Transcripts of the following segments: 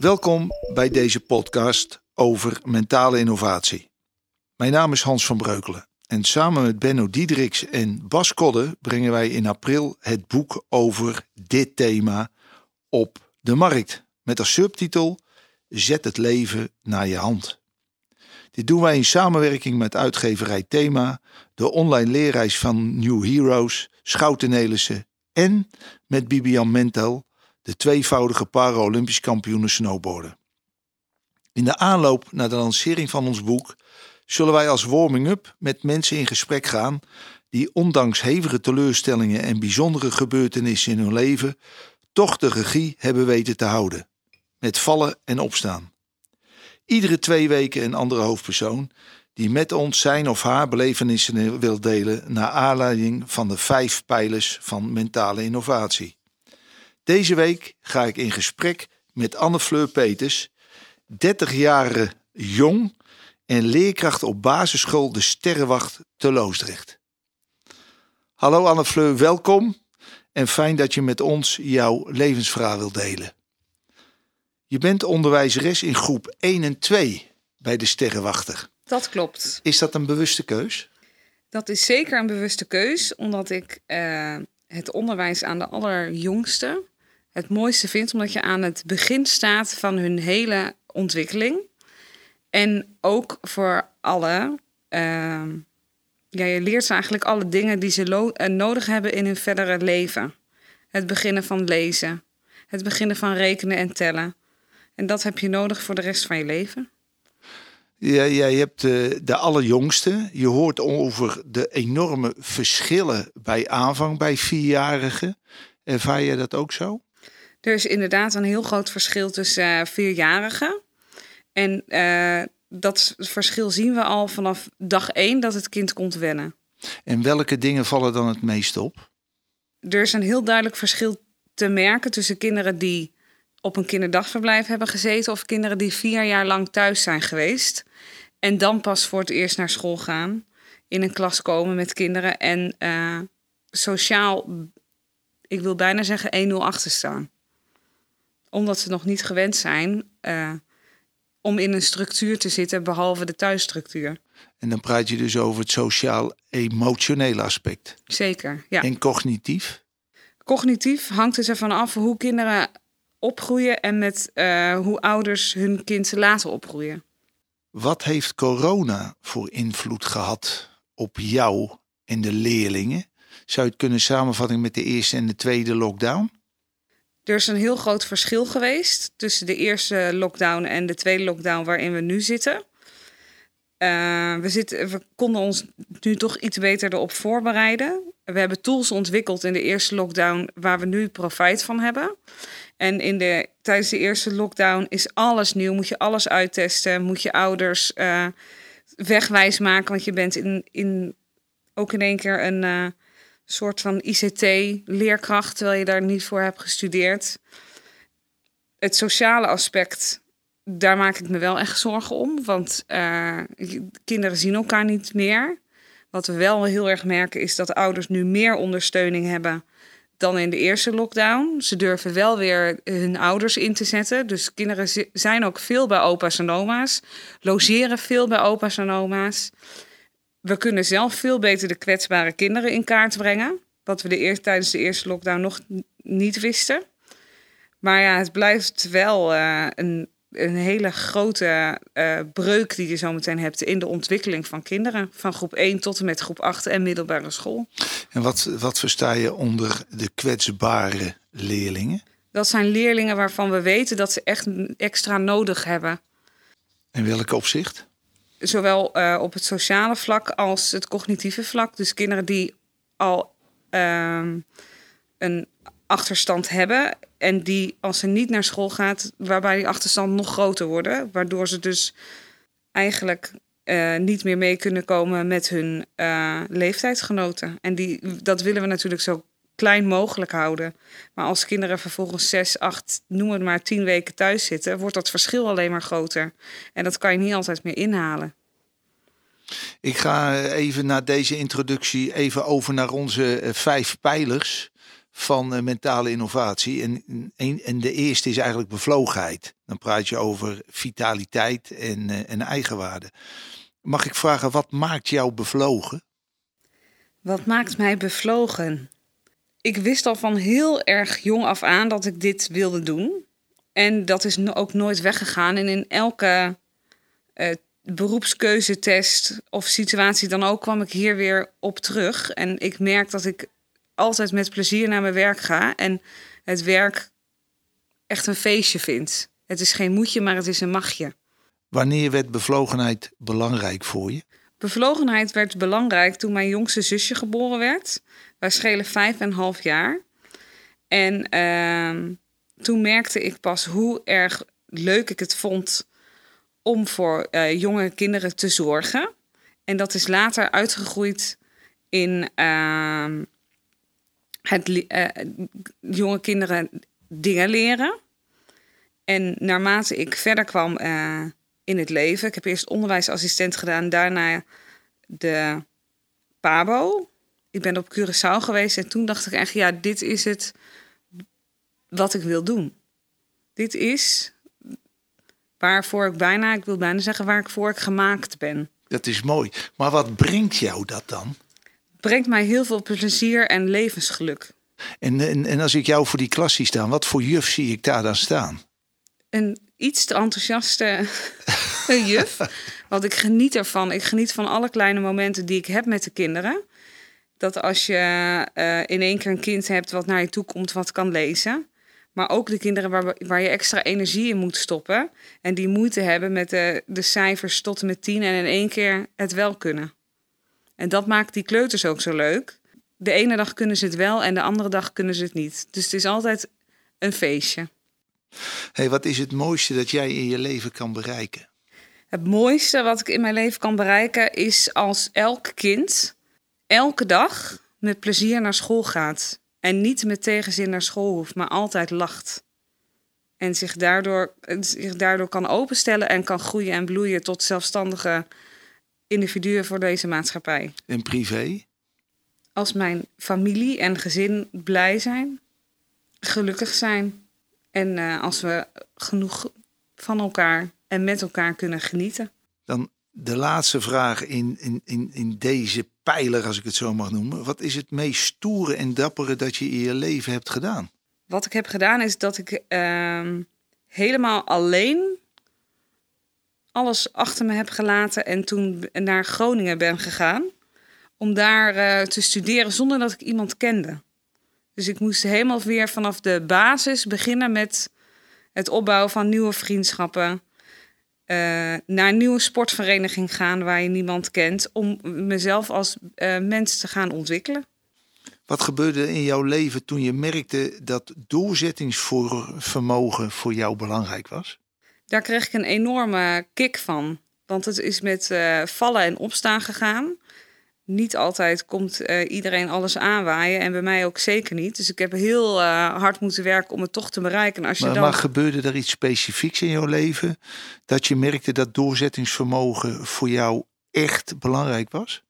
Welkom bij deze podcast over mentale innovatie. Mijn naam is Hans van Breukelen en samen met Benno Diedriks en Bas Kodde brengen wij in april het boek over dit thema op de markt. Met als subtitel Zet het leven naar je hand. Dit doen wij in samenwerking met uitgeverij Thema, de online leerreis van New Heroes, Schouten en met Bibian Mentel, de tweevoudige para-Olympisch kampioene snowboarden. In de aanloop naar de lancering van ons boek zullen wij als warming-up met mensen in gesprek gaan die ondanks hevige teleurstellingen en bijzondere gebeurtenissen in hun leven toch de regie hebben weten te houden. Met vallen en opstaan. Iedere twee weken een andere hoofdpersoon die met ons zijn of haar belevenissen wil delen naar aanleiding van de vijf pijlers van mentale innovatie. Deze week ga ik in gesprek met Anne Fleur Peters, 30 jaar jong en leerkracht op basisschool De Sterrenwacht te Loosdrecht. Hallo Anne Fleur, welkom en fijn dat je met ons jouw levensverhaal wilt delen. Je bent onderwijzeres in groep 1 en 2 bij De Sterrenwachter. Dat klopt. Is dat een bewuste keus? Dat is zeker een bewuste keus, omdat ik uh, het onderwijs aan de allerjongste het mooiste vind, omdat je aan het begin staat van hun hele ontwikkeling. En ook voor alle, uh, ja, je leert ze eigenlijk alle dingen die ze uh, nodig hebben in hun verdere leven. Het beginnen van lezen, het beginnen van rekenen en tellen. En dat heb je nodig voor de rest van je leven. Ja, jij hebt de, de allerjongste. Je hoort over de enorme verschillen bij aanvang bij vierjarigen. Ervaar je dat ook zo? Er is inderdaad een heel groot verschil tussen uh, vierjarigen. En uh, dat verschil zien we al vanaf dag één dat het kind komt wennen. En welke dingen vallen dan het meest op? Er is een heel duidelijk verschil te merken tussen kinderen die op een kinderdagverblijf hebben gezeten of kinderen die vier jaar lang thuis zijn geweest en dan pas voor het eerst naar school gaan, in een klas komen met kinderen en uh, sociaal, ik wil bijna zeggen 1-0 achter staan. Omdat ze nog niet gewend zijn uh, om in een structuur te zitten, behalve de thuisstructuur. En dan praat je dus over het sociaal-emotionele aspect. Zeker, ja. En cognitief? Cognitief hangt er van af hoe kinderen opgroeien en met uh, hoe ouders hun kind laten opgroeien. Wat heeft corona voor invloed gehad op jou en de leerlingen? Zou je het kunnen samenvatten met de eerste en de tweede lockdown? Er is een heel groot verschil geweest tussen de eerste lockdown en de tweede lockdown waarin we nu zitten. Uh, we, zitten we konden ons nu toch iets beter erop voorbereiden. We hebben tools ontwikkeld in de eerste lockdown waar we nu profijt van hebben. En in de, tijdens de eerste lockdown is alles nieuw. Moet je alles uittesten. Moet je ouders uh, wegwijs maken. Want je bent in, in, ook in één keer een uh, soort van ICT-leerkracht. Terwijl je daar niet voor hebt gestudeerd. Het sociale aspect, daar maak ik me wel echt zorgen om. Want uh, kinderen zien elkaar niet meer. Wat we wel heel erg merken is dat ouders nu meer ondersteuning hebben dan in de eerste lockdown. Ze durven wel weer hun ouders in te zetten. Dus kinderen zijn ook veel bij opa's en oma's. Logeren veel bij opa's en oma's. We kunnen zelf veel beter de kwetsbare kinderen in kaart brengen. Wat we de eerste, tijdens de eerste lockdown nog niet wisten. Maar ja, het blijft wel uh, een een hele grote uh, breuk die je zo meteen hebt in de ontwikkeling van kinderen. Van groep 1 tot en met groep 8 en middelbare school. En wat, wat versta je onder de kwetsbare leerlingen? Dat zijn leerlingen waarvan we weten dat ze echt extra nodig hebben. In welke opzicht? Zowel uh, op het sociale vlak als het cognitieve vlak. Dus kinderen die al uh, een achterstand hebben. En die, als ze niet naar school gaat, waarbij die achterstand nog groter worden. Waardoor ze dus eigenlijk uh, niet meer mee kunnen komen met hun uh, leeftijdsgenoten. En die, dat willen we natuurlijk zo klein mogelijk houden. Maar als kinderen vervolgens zes, acht, noem het maar tien weken thuis zitten, wordt dat verschil alleen maar groter. En dat kan je niet altijd meer inhalen. Ik ga even na deze introductie even over naar onze uh, vijf pijlers van eh, mentale innovatie. En, en, en de eerste is eigenlijk bevlogenheid. Dan praat je over vitaliteit en, eh, en eigenwaarde. Mag ik vragen, wat maakt jou bevlogen? Wat maakt mij bevlogen? Ik wist al van heel erg jong af aan dat ik dit wilde doen. En dat is ook nooit weggegaan. En in elke uh, beroepskeuzetest of situatie dan ook kwam ik hier weer op terug. En ik merk dat ik altijd met plezier naar mijn werk ga. En het werk echt een feestje vind. Het is geen moetje, maar het is een magje. Wanneer werd bevlogenheid belangrijk voor je? Bevlogenheid werd belangrijk toen mijn jongste zusje geboren werd. Wij schelen vijf en een half jaar. En uh, toen merkte ik pas hoe erg leuk ik het vond om voor uh, jonge kinderen te zorgen. En dat is later uitgegroeid in uh, het uh, jonge kinderen dingen leren. En naarmate ik verder kwam in het leven, ik heb eerst onderwijsassistent gedaan, daarna de PABO. Ik ben op Curaçao geweest en toen dacht ik echt, ja, dit is het wat ik wil doen. Dit is waarvoor ik bijna, ik wil bijna zeggen, waar ik voor ik gemaakt ben. Dat is mooi. Maar wat brengt jou dat dan? Brengt mij heel veel plezier en levensgeluk. En, en, en als ik jou voor die klas zie staan, wat voor juf zie ik daar dan staan? Een iets te enthousiaste juf. Want ik geniet ervan. Ik geniet van alle kleine momenten die ik heb met de kinderen. Dat als je uh, in één keer een kind hebt wat naar je toe komt, wat kan lezen. Maar ook de kinderen waar, waar je extra energie in moet stoppen. En die moeite hebben met de, de cijfers tot en met tien en in één keer het wel kunnen. En dat maakt die kleuters ook zo leuk. De ene dag kunnen ze het wel en de andere dag kunnen ze het niet. Dus het is altijd een feestje. Hey, wat is het mooiste dat jij in je leven kan bereiken? Het mooiste wat ik in mijn leven kan bereiken is als elk kind elke dag met plezier naar school gaat. En niet met tegenzin naar school hoeft, maar altijd lacht. En zich daardoor, zich daardoor kan openstellen en kan groeien en bloeien tot zelfstandige individuen voor deze maatschappij. En privé? Als mijn familie en gezin blij zijn, gelukkig zijn en uh, als we genoeg van elkaar en met elkaar kunnen genieten. Dan de laatste vraag in, in, in, in deze pijler, als ik het zo mag noemen. Wat is het meest stoere en dappere dat je in je leven hebt gedaan? Wat ik heb gedaan is dat ik uh, helemaal alleen alles achter me heb gelaten en toen naar Groningen ben gegaan. Om daar uh, te studeren zonder dat ik iemand kende. Dus ik moest helemaal weer vanaf de basis beginnen met het opbouwen van nieuwe vriendschappen uh, naar een nieuwe sportvereniging gaan waar je niemand kent, om mezelf als uh, mens te gaan ontwikkelen. Wat gebeurde in jouw leven toen je merkte dat doorzettingsvermogen voor jou belangrijk was? Daar kreeg ik een enorme kick van. Want het is met uh, vallen en opstaan gegaan niet altijd komt uh, iedereen alles aanwaaien. En bij mij ook zeker niet. Dus ik heb heel uh, hard moeten werken om het toch te bereiken. Als je maar, dan... maar gebeurde er iets specifieks in jouw leven? Dat je merkte dat doorzettingsvermogen voor jou echt belangrijk was?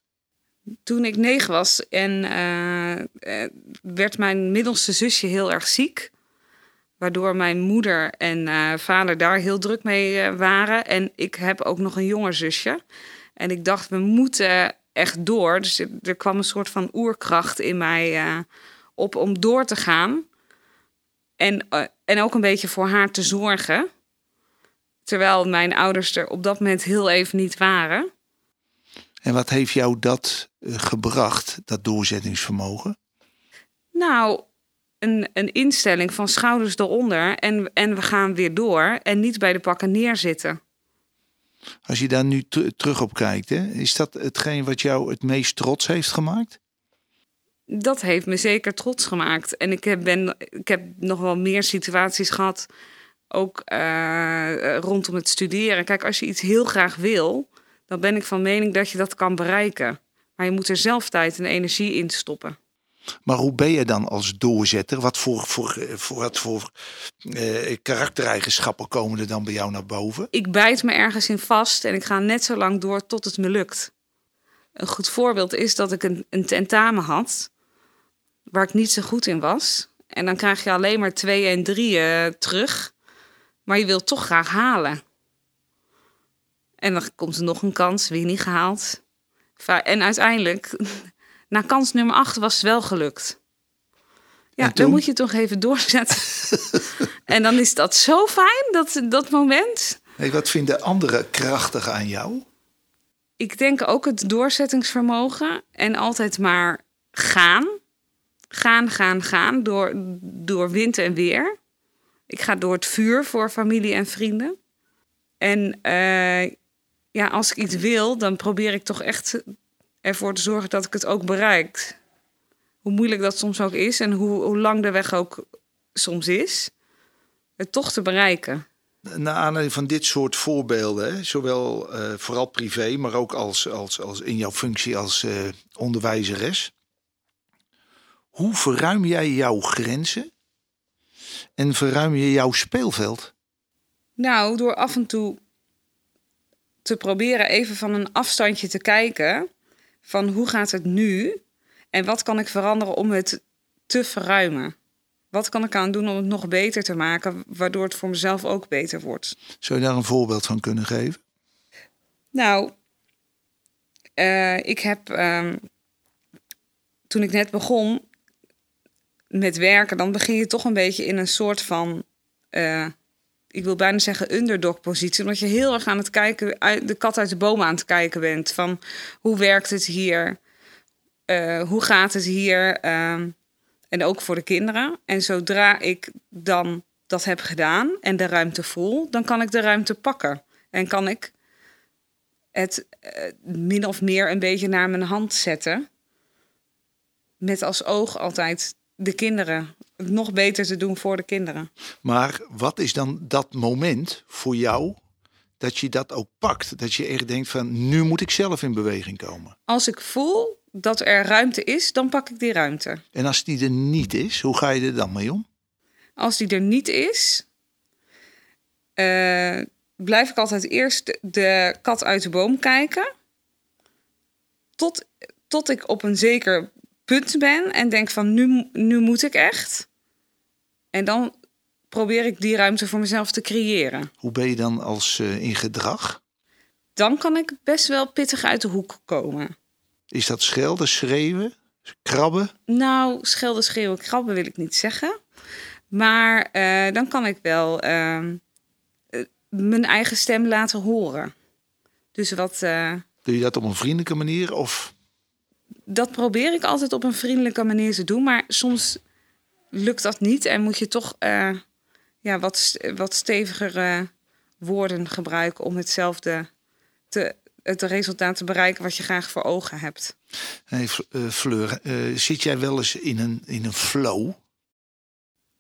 Toen ik negen was en uh, werd mijn middelste zusje heel erg ziek. Waardoor mijn moeder en vader daar heel druk mee waren. En ik heb ook nog een jonger zusje. En ik dacht, we moeten echt door. Dus er, kwam een soort van oerkracht in mij uh, op om door te gaan. En, uh, en ook een beetje voor haar te zorgen. Terwijl mijn ouders er op dat moment heel even niet waren. En wat heeft jou dat uh, gebracht, dat doorzettingsvermogen? Nou, een, een instelling van schouders eronder en, en we gaan weer door. En niet bij de pakken neerzitten. Als je daar nu terug op kijkt, hè, is dat hetgeen wat jou het meest trots heeft gemaakt? Dat heeft me zeker trots gemaakt. En ik heb, ben, ik heb nog wel meer situaties gehad, ook uh, rondom het studeren. Kijk, als je iets heel graag wil, dan ben ik van mening dat je dat kan bereiken. Maar je moet er zelf tijd en energie in stoppen. Maar hoe ben je dan als doorzetter? Wat voor, voor, voor, wat voor eh, karaktereigenschappen komen er dan bij jou naar boven? Ik bijt me ergens in vast en ik ga net zo lang door tot het me lukt. Een goed voorbeeld is dat ik een, een tentamen had. waar ik niet zo goed in was. En dan krijg je alleen maar twee en drie uh, terug. Maar je wilt toch graag halen. En dan komt er nog een kans, weer niet gehaald. En uiteindelijk, na kans nummer acht was het wel gelukt. Ja, dan moet je toch even doorzetten. en dan is dat zo fijn, dat, dat moment. Hey, wat vinden anderen krachtig aan jou? Ik denk ook het doorzettingsvermogen en altijd maar gaan. Gaan, gaan, gaan door, door wind en weer. Ik ga door het vuur voor familie en vrienden. En uh, ja, als ik iets wil, dan probeer ik toch echt ervoor te zorgen dat ik het ook bereik. Hoe moeilijk dat soms ook is en hoe, hoe lang de weg ook soms is, het toch te bereiken. Na aanleiding van dit soort voorbeelden, zowel uh, vooral privé, maar ook als, als, als in jouw functie als uh, onderwijzeres, hoe verruim jij jouw grenzen en verruim je jouw speelveld? Nou, door af en toe te proberen even van een afstandje te kijken van hoe gaat het nu en wat kan ik veranderen om het te verruimen. Wat kan ik aan doen om het nog beter te maken, waardoor het voor mezelf ook beter wordt? Zou je daar een voorbeeld van kunnen geven? Nou, uh, ik heb um, toen ik net begon met werken, dan begin je toch een beetje in een soort van uh, ik wil bijna zeggen underdog-positie. Omdat je heel erg aan het kijken, de kat uit de boom aan het kijken bent. Van hoe werkt het hier? Uh, hoe gaat het hier? Uh, en ook voor de kinderen. En zodra ik dan dat heb gedaan en de ruimte voel, dan kan ik de ruimte pakken. En kan ik het uh, min of meer een beetje naar mijn hand zetten. Met als oog altijd de kinderen nog beter te doen voor de kinderen. Maar wat is dan dat moment voor jou dat je dat ook pakt? Dat je echt denkt van nu moet ik zelf in beweging komen. Als ik voel dat er ruimte is, dan pak ik die ruimte. En als die er niet is, hoe ga je er dan mee om? Als die er niet is, uh, blijf ik altijd eerst de kat uit de boom kijken. Tot, tot ik op een zeker punt ben en denk van nu, nu moet ik echt. En dan probeer ik die ruimte voor mezelf te creëren. Hoe ben je dan als uh, in gedrag? Dan kan ik best wel pittig uit de hoek komen. Is dat schelden, schreeuwen, krabben? Nou, schelden, schreeuwen, krabben wil ik niet zeggen. Maar uh, dan kan ik wel uh, mijn eigen stem laten horen. Dus wat. Doe je dat op een vriendelijke manier of? Dat probeer ik altijd op een vriendelijke manier te doen, maar soms lukt dat niet en moet je toch uh, ja, wat, wat stevigere woorden gebruiken om hetzelfde te, het resultaat te bereiken wat je graag voor ogen hebt. Hey, uh, Fleur, uh, zit jij wel eens in een, in een flow?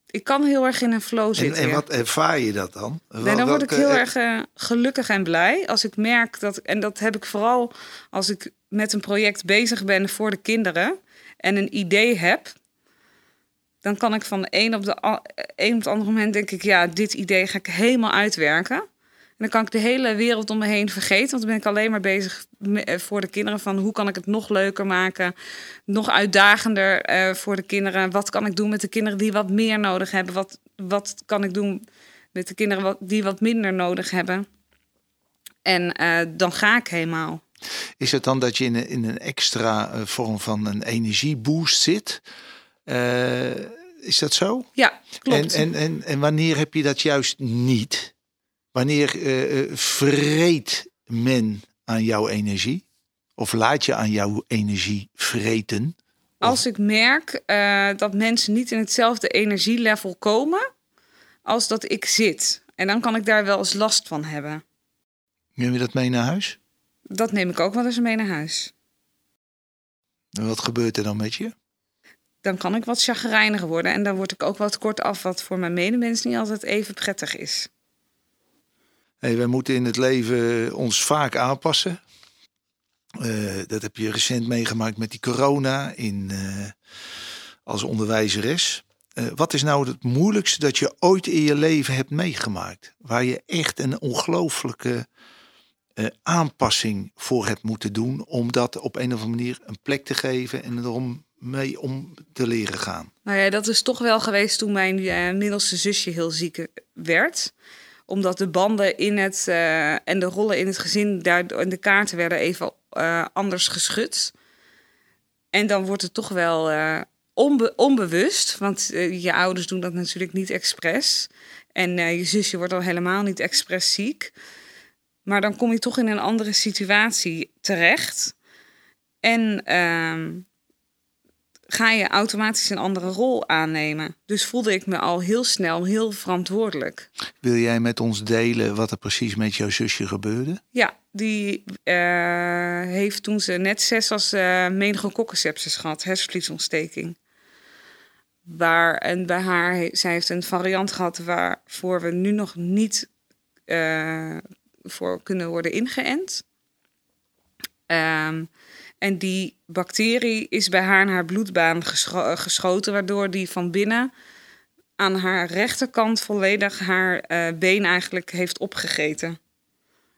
Ik kan heel erg in een flow zitten. En, en wat ervaar je dat dan? Nee, dan word ik heel erg uh, gelukkig en blij als ik merk dat, en dat heb ik vooral als ik met een project bezig ben voor de kinderen en een idee heb, dan kan ik van de een op, de een op het andere moment denk ik, ja, dit idee ga ik helemaal uitwerken. En dan kan ik de hele wereld om me heen vergeten. Want dan ben ik alleen maar bezig eh, voor de kinderen van hoe kan ik het nog leuker maken, nog uitdagender uh, voor de kinderen. Wat kan ik doen met de kinderen die wat meer nodig hebben? Wat, wat kan ik doen met de kinderen die wat minder nodig hebben? En uh, dan ga ik helemaal. Is het dan dat je in een, in een extra vorm van een energieboost zit? Uh, is dat zo? Ja, klopt. En, en, en, en wanneer heb je dat juist niet? Wanneer uh, vreet men aan jouw energie? Of laat je aan jouw energie vreten? Als ik merk uh, dat mensen niet in hetzelfde energielevel komen als dat ik zit. En dan kan ik daar wel eens last van hebben. Neem je dat mee naar huis? Dat neem ik ook wel eens mee naar huis. En wat gebeurt er dan met je? Dan kan ik wat chagrijniger worden. En dan word ik ook wat kort af, wat voor mijn medemens niet altijd even prettig is. Hey, wij moeten in het leven ons vaak aanpassen. Uh, dat heb je recent meegemaakt met die corona in, uh, als onderwijzeres. Uh, wat is nou het moeilijkste dat je ooit in je leven hebt meegemaakt? Waar je echt een ongelooflijke aanpassing voor hebt moeten doen. Om dat op een of andere manier een plek te geven en erom mee om te leren gaan? Nou ja, dat is toch wel geweest toen mijn uh, middelste zusje heel ziek werd. Omdat de banden in het, uh, en de rollen in het gezin, daar in de kaarten werden even anders geschud. En dan wordt het toch wel onbe onbewust, want je ouders doen dat natuurlijk niet expres. En je zusje wordt dan helemaal niet expres ziek. Maar dan kom je toch in een andere situatie terecht. En ehm, ga je automatisch een andere rol aannemen. Dus voelde ik me al heel snel heel verantwoordelijk. Wil jij met ons delen wat er precies met jouw zusje gebeurde? Ja, die uh, heeft toen ze net zes was uh, meningokokkencepsis gehad, hersenvliesontsteking. Waar, en bij haar, zij heeft een variant gehad waarvoor we nu nog niet uh, voor kunnen worden ingeënt. Um, en die bacterie is bij haar in haar bloedbaan gescho geschoten, waardoor die van binnen aan haar rechterkant volledig haar uh, been eigenlijk heeft opgegeten.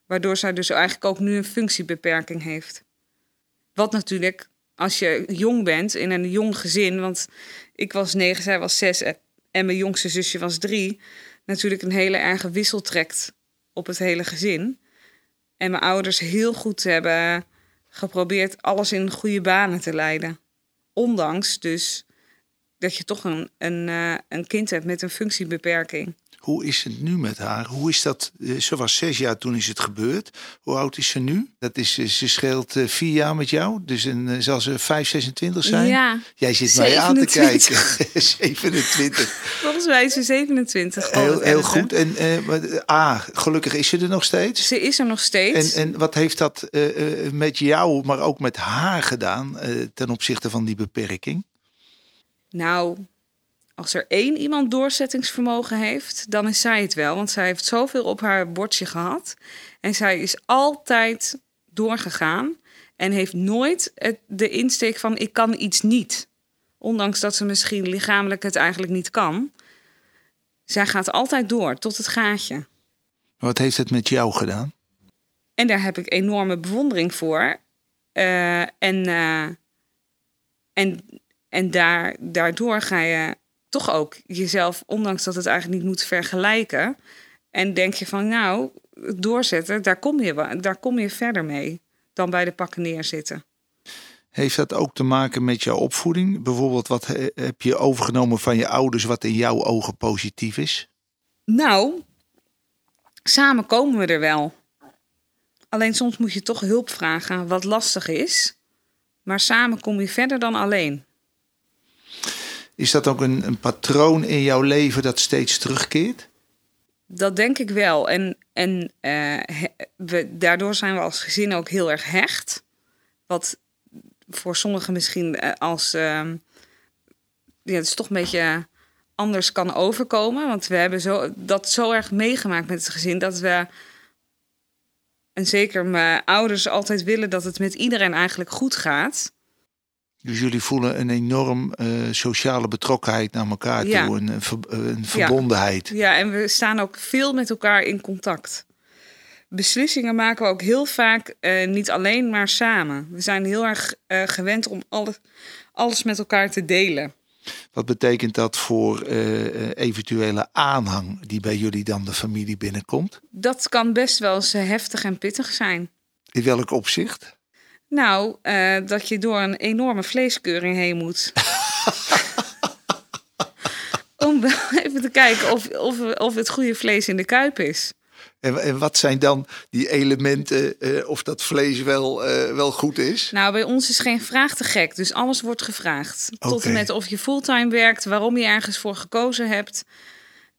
Waardoor zij dus eigenlijk ook nu een functiebeperking heeft. Wat natuurlijk, als je jong bent in een jong gezin, want ik was negen, zij was zes en mijn jongste zusje was drie, natuurlijk een hele erge wissel trekt op het hele gezin. En mijn ouders heel goed hebben geprobeerd alles in goede banen te leiden. Ondanks dus dat je toch een, een, uh, een kind hebt met een functiebeperking. Hoe is het nu met haar? Hoe is dat? Eh, ze was zes jaar toen is het gebeurd. Hoe oud is ze nu? Dat is, eh, ze scheelt vier jaar met jou. Dus een, zal ze 5, 26 zijn? Ja. Jij zit mij aan te kijken. 27. Volgens mij is ze 27. Heel, heel goed. En uh, ah, gelukkig is ze er nog steeds. Ze is er nog steeds. En, en wat heeft dat uh, met jou, maar ook met haar gedaan ten opzichte van die beperking? Nou, als er één iemand doorzettingsvermogen heeft, dan is zij het wel. Want zij heeft zoveel op haar bordje gehad. En zij is altijd doorgegaan. En heeft nooit het, de insteek van ik kan iets niet. Ondanks dat ze misschien lichamelijk het eigenlijk niet kan. Zij gaat altijd door tot het gaatje. Wat heeft het met jou gedaan? En daar heb ik enorme bewondering voor. Uh, en, uh, en, en daar, daardoor ga je toch ook jezelf, ondanks dat het eigenlijk niet moet vergelijken. En denk je van, nou, doorzetten, daar kom je, daar kom je verder mee dan bij de pakken neerzitten. Heeft dat ook te maken met jouw opvoeding? Bijvoorbeeld, wat heb je overgenomen van je ouders wat in jouw ogen positief is? Nou, samen komen we er wel. Alleen soms moet je toch hulp vragen, wat lastig is. Maar samen kom je verder dan alleen. Is dat ook een, een patroon in jouw leven dat steeds terugkeert? Dat denk ik wel. En, en we, daardoor zijn we als gezin ook heel erg hecht. Wat voor sommigen misschien uh, als. Uh, ja, het is toch een beetje anders kan overkomen. Want we hebben zo, dat zo erg meegemaakt met het gezin dat we. En zeker mijn ouders altijd willen dat het met iedereen eigenlijk goed gaat. Dus jullie voelen een enorm uh, sociale betrokkenheid naar elkaar ja. toe, een, een verbondenheid. Ja. ja, en we staan ook veel met elkaar in contact. Beslissingen maken we ook heel vaak uh, niet alleen, maar samen. We zijn heel erg uh, gewend om alles, alles met elkaar te delen. Wat betekent dat voor eventuele aanhang die bij jullie dan de familie binnenkomt? Dat kan best wel eens heftig en pittig zijn. In welk opzicht? Nou, uh, dat je door een enorme vleeskeuring heen moet. Om even te kijken of, of, of het goede vlees in de kuip is. En, en wat zijn dan die elementen uh, of dat vlees wel, uh, wel goed is? Nou, bij ons is geen vraag te gek. Dus alles wordt gevraagd. Okay. Tot en met of je fulltime werkt, waarom je ergens voor gekozen hebt.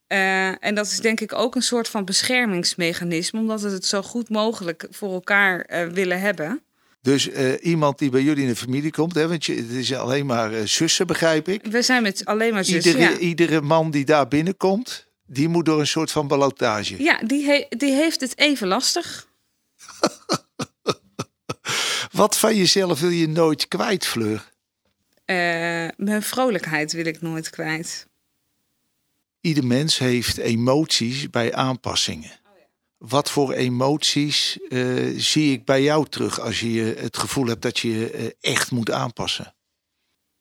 Uh, en dat is denk ik ook een soort van beschermingsmechanisme, omdat we het zo goed mogelijk voor elkaar willen hebben. Dus uh, iemand die bij jullie in de familie komt, hè, want je, het is alleen maar uh, zussen, begrijp ik. We zijn met alleen maar zussen, iedere, ja. iedere man die daar binnenkomt, die moet door een soort van ballotage. Ja, die, he die heeft het even lastig. Wat van jezelf wil je nooit kwijt, Fleur? Uh, mijn vrolijkheid wil ik nooit kwijt. Ieder mens heeft emoties bij aanpassingen. Wat voor emoties uh, zie ik bij jou terug als je het gevoel hebt dat je je uh, echt moet aanpassen?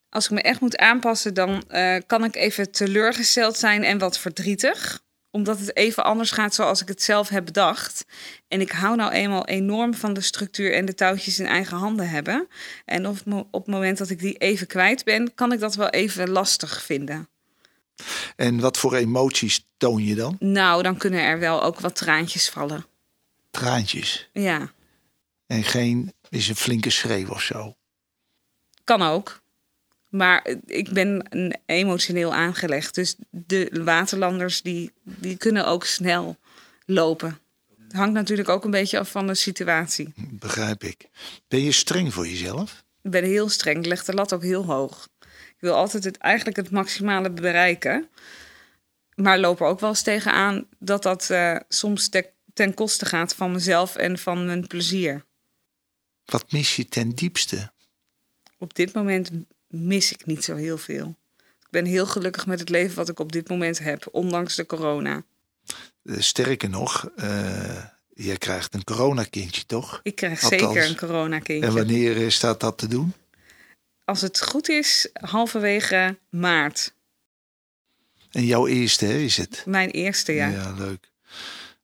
Als ik me echt moet aanpassen, dan eh, kan ik even teleurgesteld zijn en wat verdrietig. Omdat het even anders gaat zoals ik het zelf heb bedacht. En ik hou nou eenmaal enorm van de structuur en de touwtjes in eigen handen hebben. En op het moment dat ik die even kwijt ben, kan ik dat wel even lastig vinden. En wat voor emoties toon je dan? Nou, dan kunnen er wel ook wat traantjes vallen. Traantjes. Ja, En geen is een flinke schreeuw of zo. kan ook. Maar ik ben emotioneel aangelegd. Dus de waterlanders die, die kunnen ook snel lopen. Het hangt natuurlijk ook een beetje af van de situatie. Begrijp ik. Ben je streng voor jezelf? Ik ben heel streng. Ik leg de lat ook heel hoog. Ik wil altijd het, eigenlijk het maximale bereiken. Maar loop er ook wel eens tegenaan dat dat eh, soms te- ten koste gaat van mezelf en van mijn plezier. Wat mis je ten diepste? Op dit moment mis ik niet zo heel veel. Ik ben heel gelukkig met het leven wat ik op dit moment heb, ondanks de corona. Eh, Sterker nog, eh jij krijgt een coronakindje, toch? Ik krijg Althans. zeker een En coronakindje. wanneer eh, staat dat te doen? Als het goed is, halverwege maart. En jouw eerste, hè, is het? Mijn eerste jaar. Ja, leuk.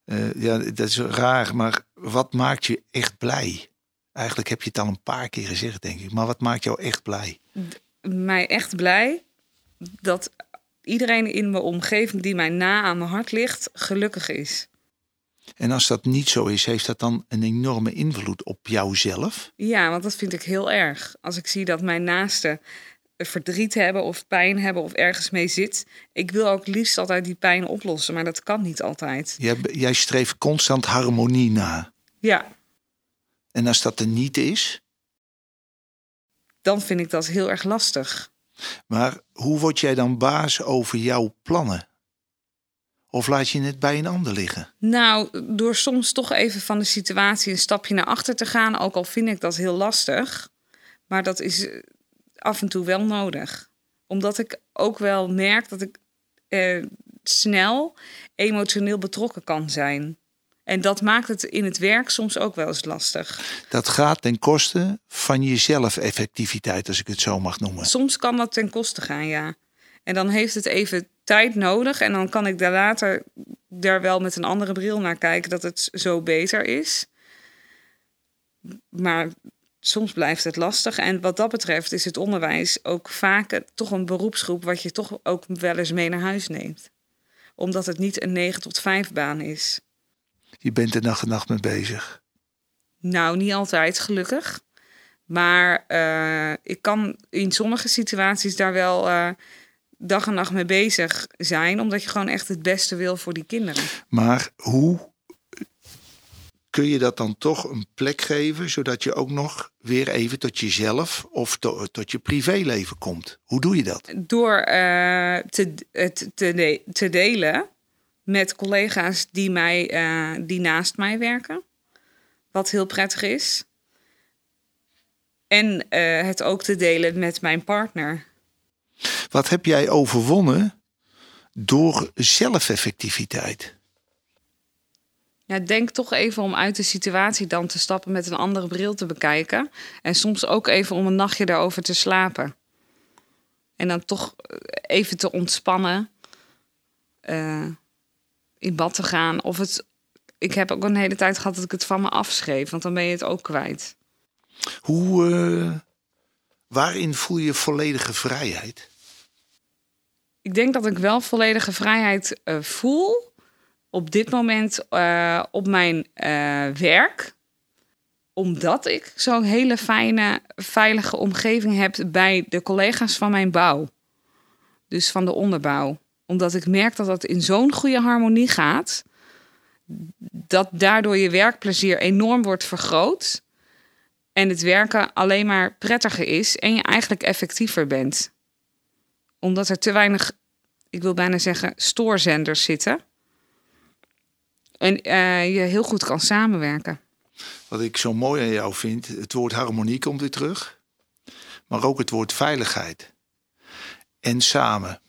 Eh, ja, dat is raar, maar wat maakt je echt blij? Eigenlijk heb je het al een paar keer gezegd, denk ik. Maar wat maakt jou echt blij? mij echt blij dat iedereen in mijn omgeving die mij na aan mijn hart ligt, gelukkig is. En als dat niet zo is, heeft dat dan een enorme invloed op jouzelf? Ja, want dat vind ik heel erg. Als ik zie dat mijn naasten verdriet hebben of pijn hebben of ergens mee zit. Ik wil ook liefst altijd die pijn oplossen, maar dat kan niet altijd. Jij, jij streeft constant harmonie na. Ja, En als dat er niet is, dan vind ik dat heel erg lastig. maar hoe word jij dan baas over jouw plannen? Of laat je het bij een ander liggen? Nou, door soms toch even van de situatie een stapje naar achter te gaan, ook al vind ik dat heel lastig. Maar dat is eh, af en toe wel nodig. Omdat ik ook wel merk dat ik eh, snel emotioneel betrokken kan zijn. En dat maakt het in het werk soms ook wel eens lastig. Dat gaat ten koste van je zelfeffectiviteit, als ik het zo mag noemen. Soms kan dat ten koste gaan, ja. En dan heeft het even tijd nodig. En dan kan ik daar later daar wel met een andere bril naar kijken dat het zo beter is. Maar soms blijft het lastig. En wat dat betreft is het onderwijs ook vaak toch een beroepsgroep wat je toch ook wel eens mee naar huis neemt. Omdat het niet een 9 tot 5 baan is. Je bent er dag en nacht mee bezig. Nou, niet altijd, gelukkig. Maar eh, ik kan in sommige situaties daar wel eh, dag en nacht mee bezig zijn. Omdat je gewoon echt het beste wil voor die kinderen. Maar hoe kun je dat dan toch een plek geven, zodat je ook nog weer even tot jezelf of to- tot je privéleven komt? Hoe doe je dat? Door eh, te, het te, de- te delen met collega's die, mij, eh, die naast mij werken. Wat heel prettig is. En eh, het ook te delen met mijn partner. Wat heb jij overwonnen door zelfeffectiviteit? Ja, denk toch even om uit de situatie dan te stappen met een andere bril te bekijken. En soms ook even om een nachtje daarover te slapen. En dan toch eh, even te ontspannen. eh, in bad te gaan. Of het. Ik heb ook een hele tijd gehad dat ik het van me afschreef. Want dan ben je het ook kwijt. Hoe, eh, waarin voel je volledige vrijheid? Ik denk dat ik wel volledige vrijheid eh, voel. Op dit moment eh, op mijn eh, werk. Omdat ik zo'n hele fijne, veilige omgeving heb bij de collega's van mijn bouw. Dus van de onderbouw. Omdat ik merk dat dat in zo'n goede harmonie gaat. Dat daardoor je werkplezier enorm wordt vergroot. En het werken alleen maar prettiger is. En je eigenlijk effectiever bent omdat er te weinig, ik wil bijna zeggen, stoorzenders zitten. En eh, je heel goed kan samenwerken. Wat ik zo mooi aan jou vind, het woord harmonie komt weer terug. Maar ook het woord veiligheid. En samen.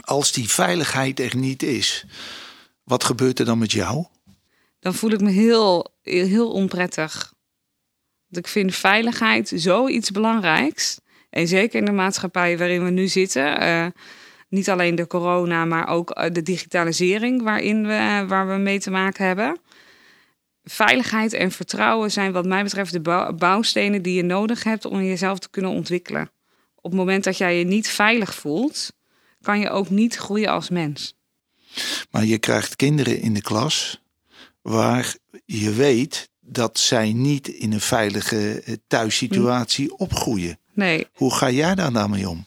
Als die veiligheid er niet is, wat gebeurt er dan met jou? Dan voel ik me heel, heel onprettig. Ik vind veiligheid zoiets belangrijks. En zeker in de maatschappij waarin we nu zitten. Uh, niet alleen de corona, maar ook eh, de digitalisering waarin we, waar we mee te maken hebben. Veiligheid en vertrouwen zijn wat mij betreft de bouwstenen die je nodig hebt om jezelf te kunnen ontwikkelen. Op het moment dat jij je niet veilig voelt, kan je ook niet groeien als mens. Maar je krijgt kinderen in de klas waar je weet dat zij niet in een veilige eh, thuissituatie hm. opgroeien. Nee. Hoe ga jij daar nou mee om?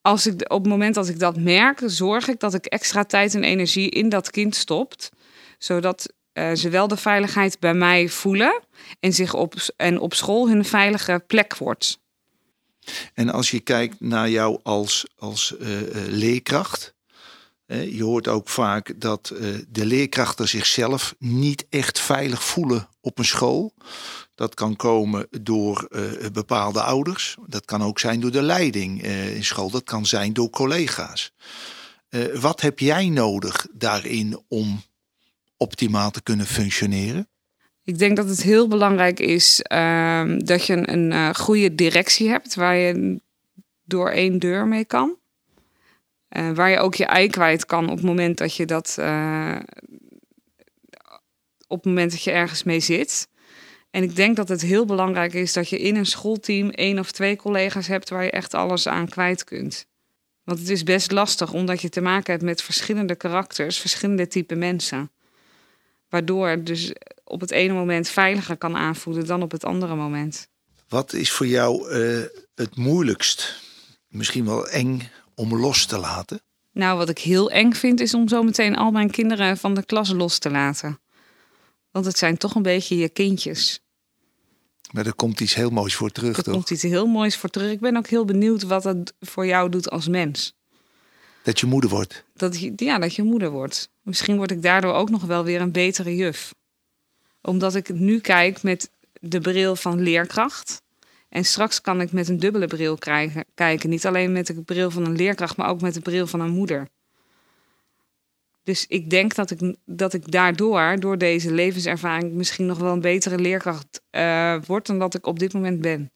Als ik, op het moment dat ik dat merk, zorg ik dat ik extra tijd en energie in dat kind stopt. Zodat uh, ze wel de veiligheid bij mij voelen en, zich op, en op school hun veilige plek wordt. En als je kijkt naar jou als, als uh, leerkracht, je hoort ook vaak dat de leerkrachten zichzelf niet echt veilig voelen op een school. Dat kan komen door bepaalde ouders. Dat kan ook zijn door de leiding in school. Dat kan zijn door collega's. wat heb jij nodig daarin om optimaal te kunnen functioneren? Ik denk dat het heel belangrijk is uh, dat je een, goede directie hebt waar je door één deur mee kan. Uh, waar je ook je ei kwijt kan op het moment dat je dat uh, op het moment dat je ergens mee zit. En ik denk dat het heel belangrijk is dat je in een schoolteam één of twee collega's hebt waar je echt alles aan kwijt kunt. Want het is best lastig omdat je te maken hebt met verschillende karakters, verschillende type mensen. Waardoor het dus op het ene moment veiliger kan aanvoelen dan op het andere moment. Wat is voor jou uh, het moeilijkst, misschien wel eng, om los te laten? Nou, wat ik heel eng vind, is om zo meteen al mijn kinderen van de klas los te laten. Want het zijn toch een beetje je kindjes. Maar er komt iets heel moois voor terug, er toch? Er komt iets heel moois voor terug. Ik ben ook heel benieuwd wat het voor jou doet als mens. Dat je moeder wordt? Dat je, ja, dat je moeder wordt. Misschien word ik daardoor ook nog wel weer een betere juf. Omdat ik nu kijk met de bril van leerkracht. En straks kan ik met een dubbele bril kijken. Niet alleen met de bril van een leerkracht, maar ook met de bril van een moeder. Dus ik denk dat ik, dat ik daardoor, door deze levenservaring, misschien nog wel een betere leerkracht uh, word dan dat ik op dit moment ben.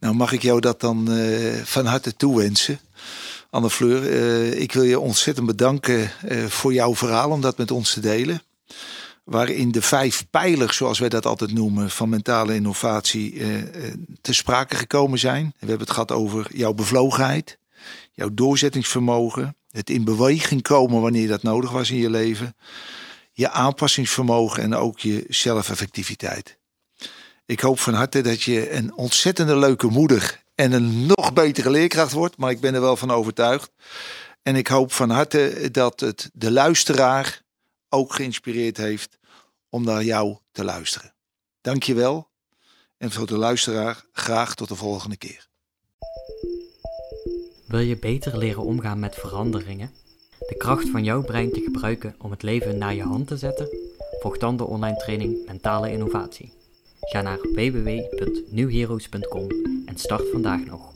Nou, mag ik jou dat dan uh, van harte toewensen? Anne Fleur, uh, ik wil je ontzettend bedanken voor jouw verhaal om dat met ons te delen. Waarin de vijf pijlers, zoals wij dat altijd noemen, van mentale innovatie uh, te sprake gekomen zijn. We hebben het gehad over jouw bevlogenheid, jouw doorzettingsvermogen, het in beweging komen wanneer dat nodig was in je leven, je aanpassingsvermogen en ook je zelfeffectiviteit. Ik hoop van harte dat je een ontzettende leuke moeder en een nog betere leerkracht wordt. Maar ik ben er wel van overtuigd. En ik hoop van harte dat het de luisteraar ook geïnspireerd heeft om naar jou te luisteren. Dank je wel. En voor de luisteraar graag tot de volgende keer. Wil je beter leren omgaan met veranderingen? De kracht van jouw brein te gebruiken om het leven naar je hand te zetten? Volg dan de online training Mentale Innovatie. Ga naar www.newheroes.com en start vandaag nog.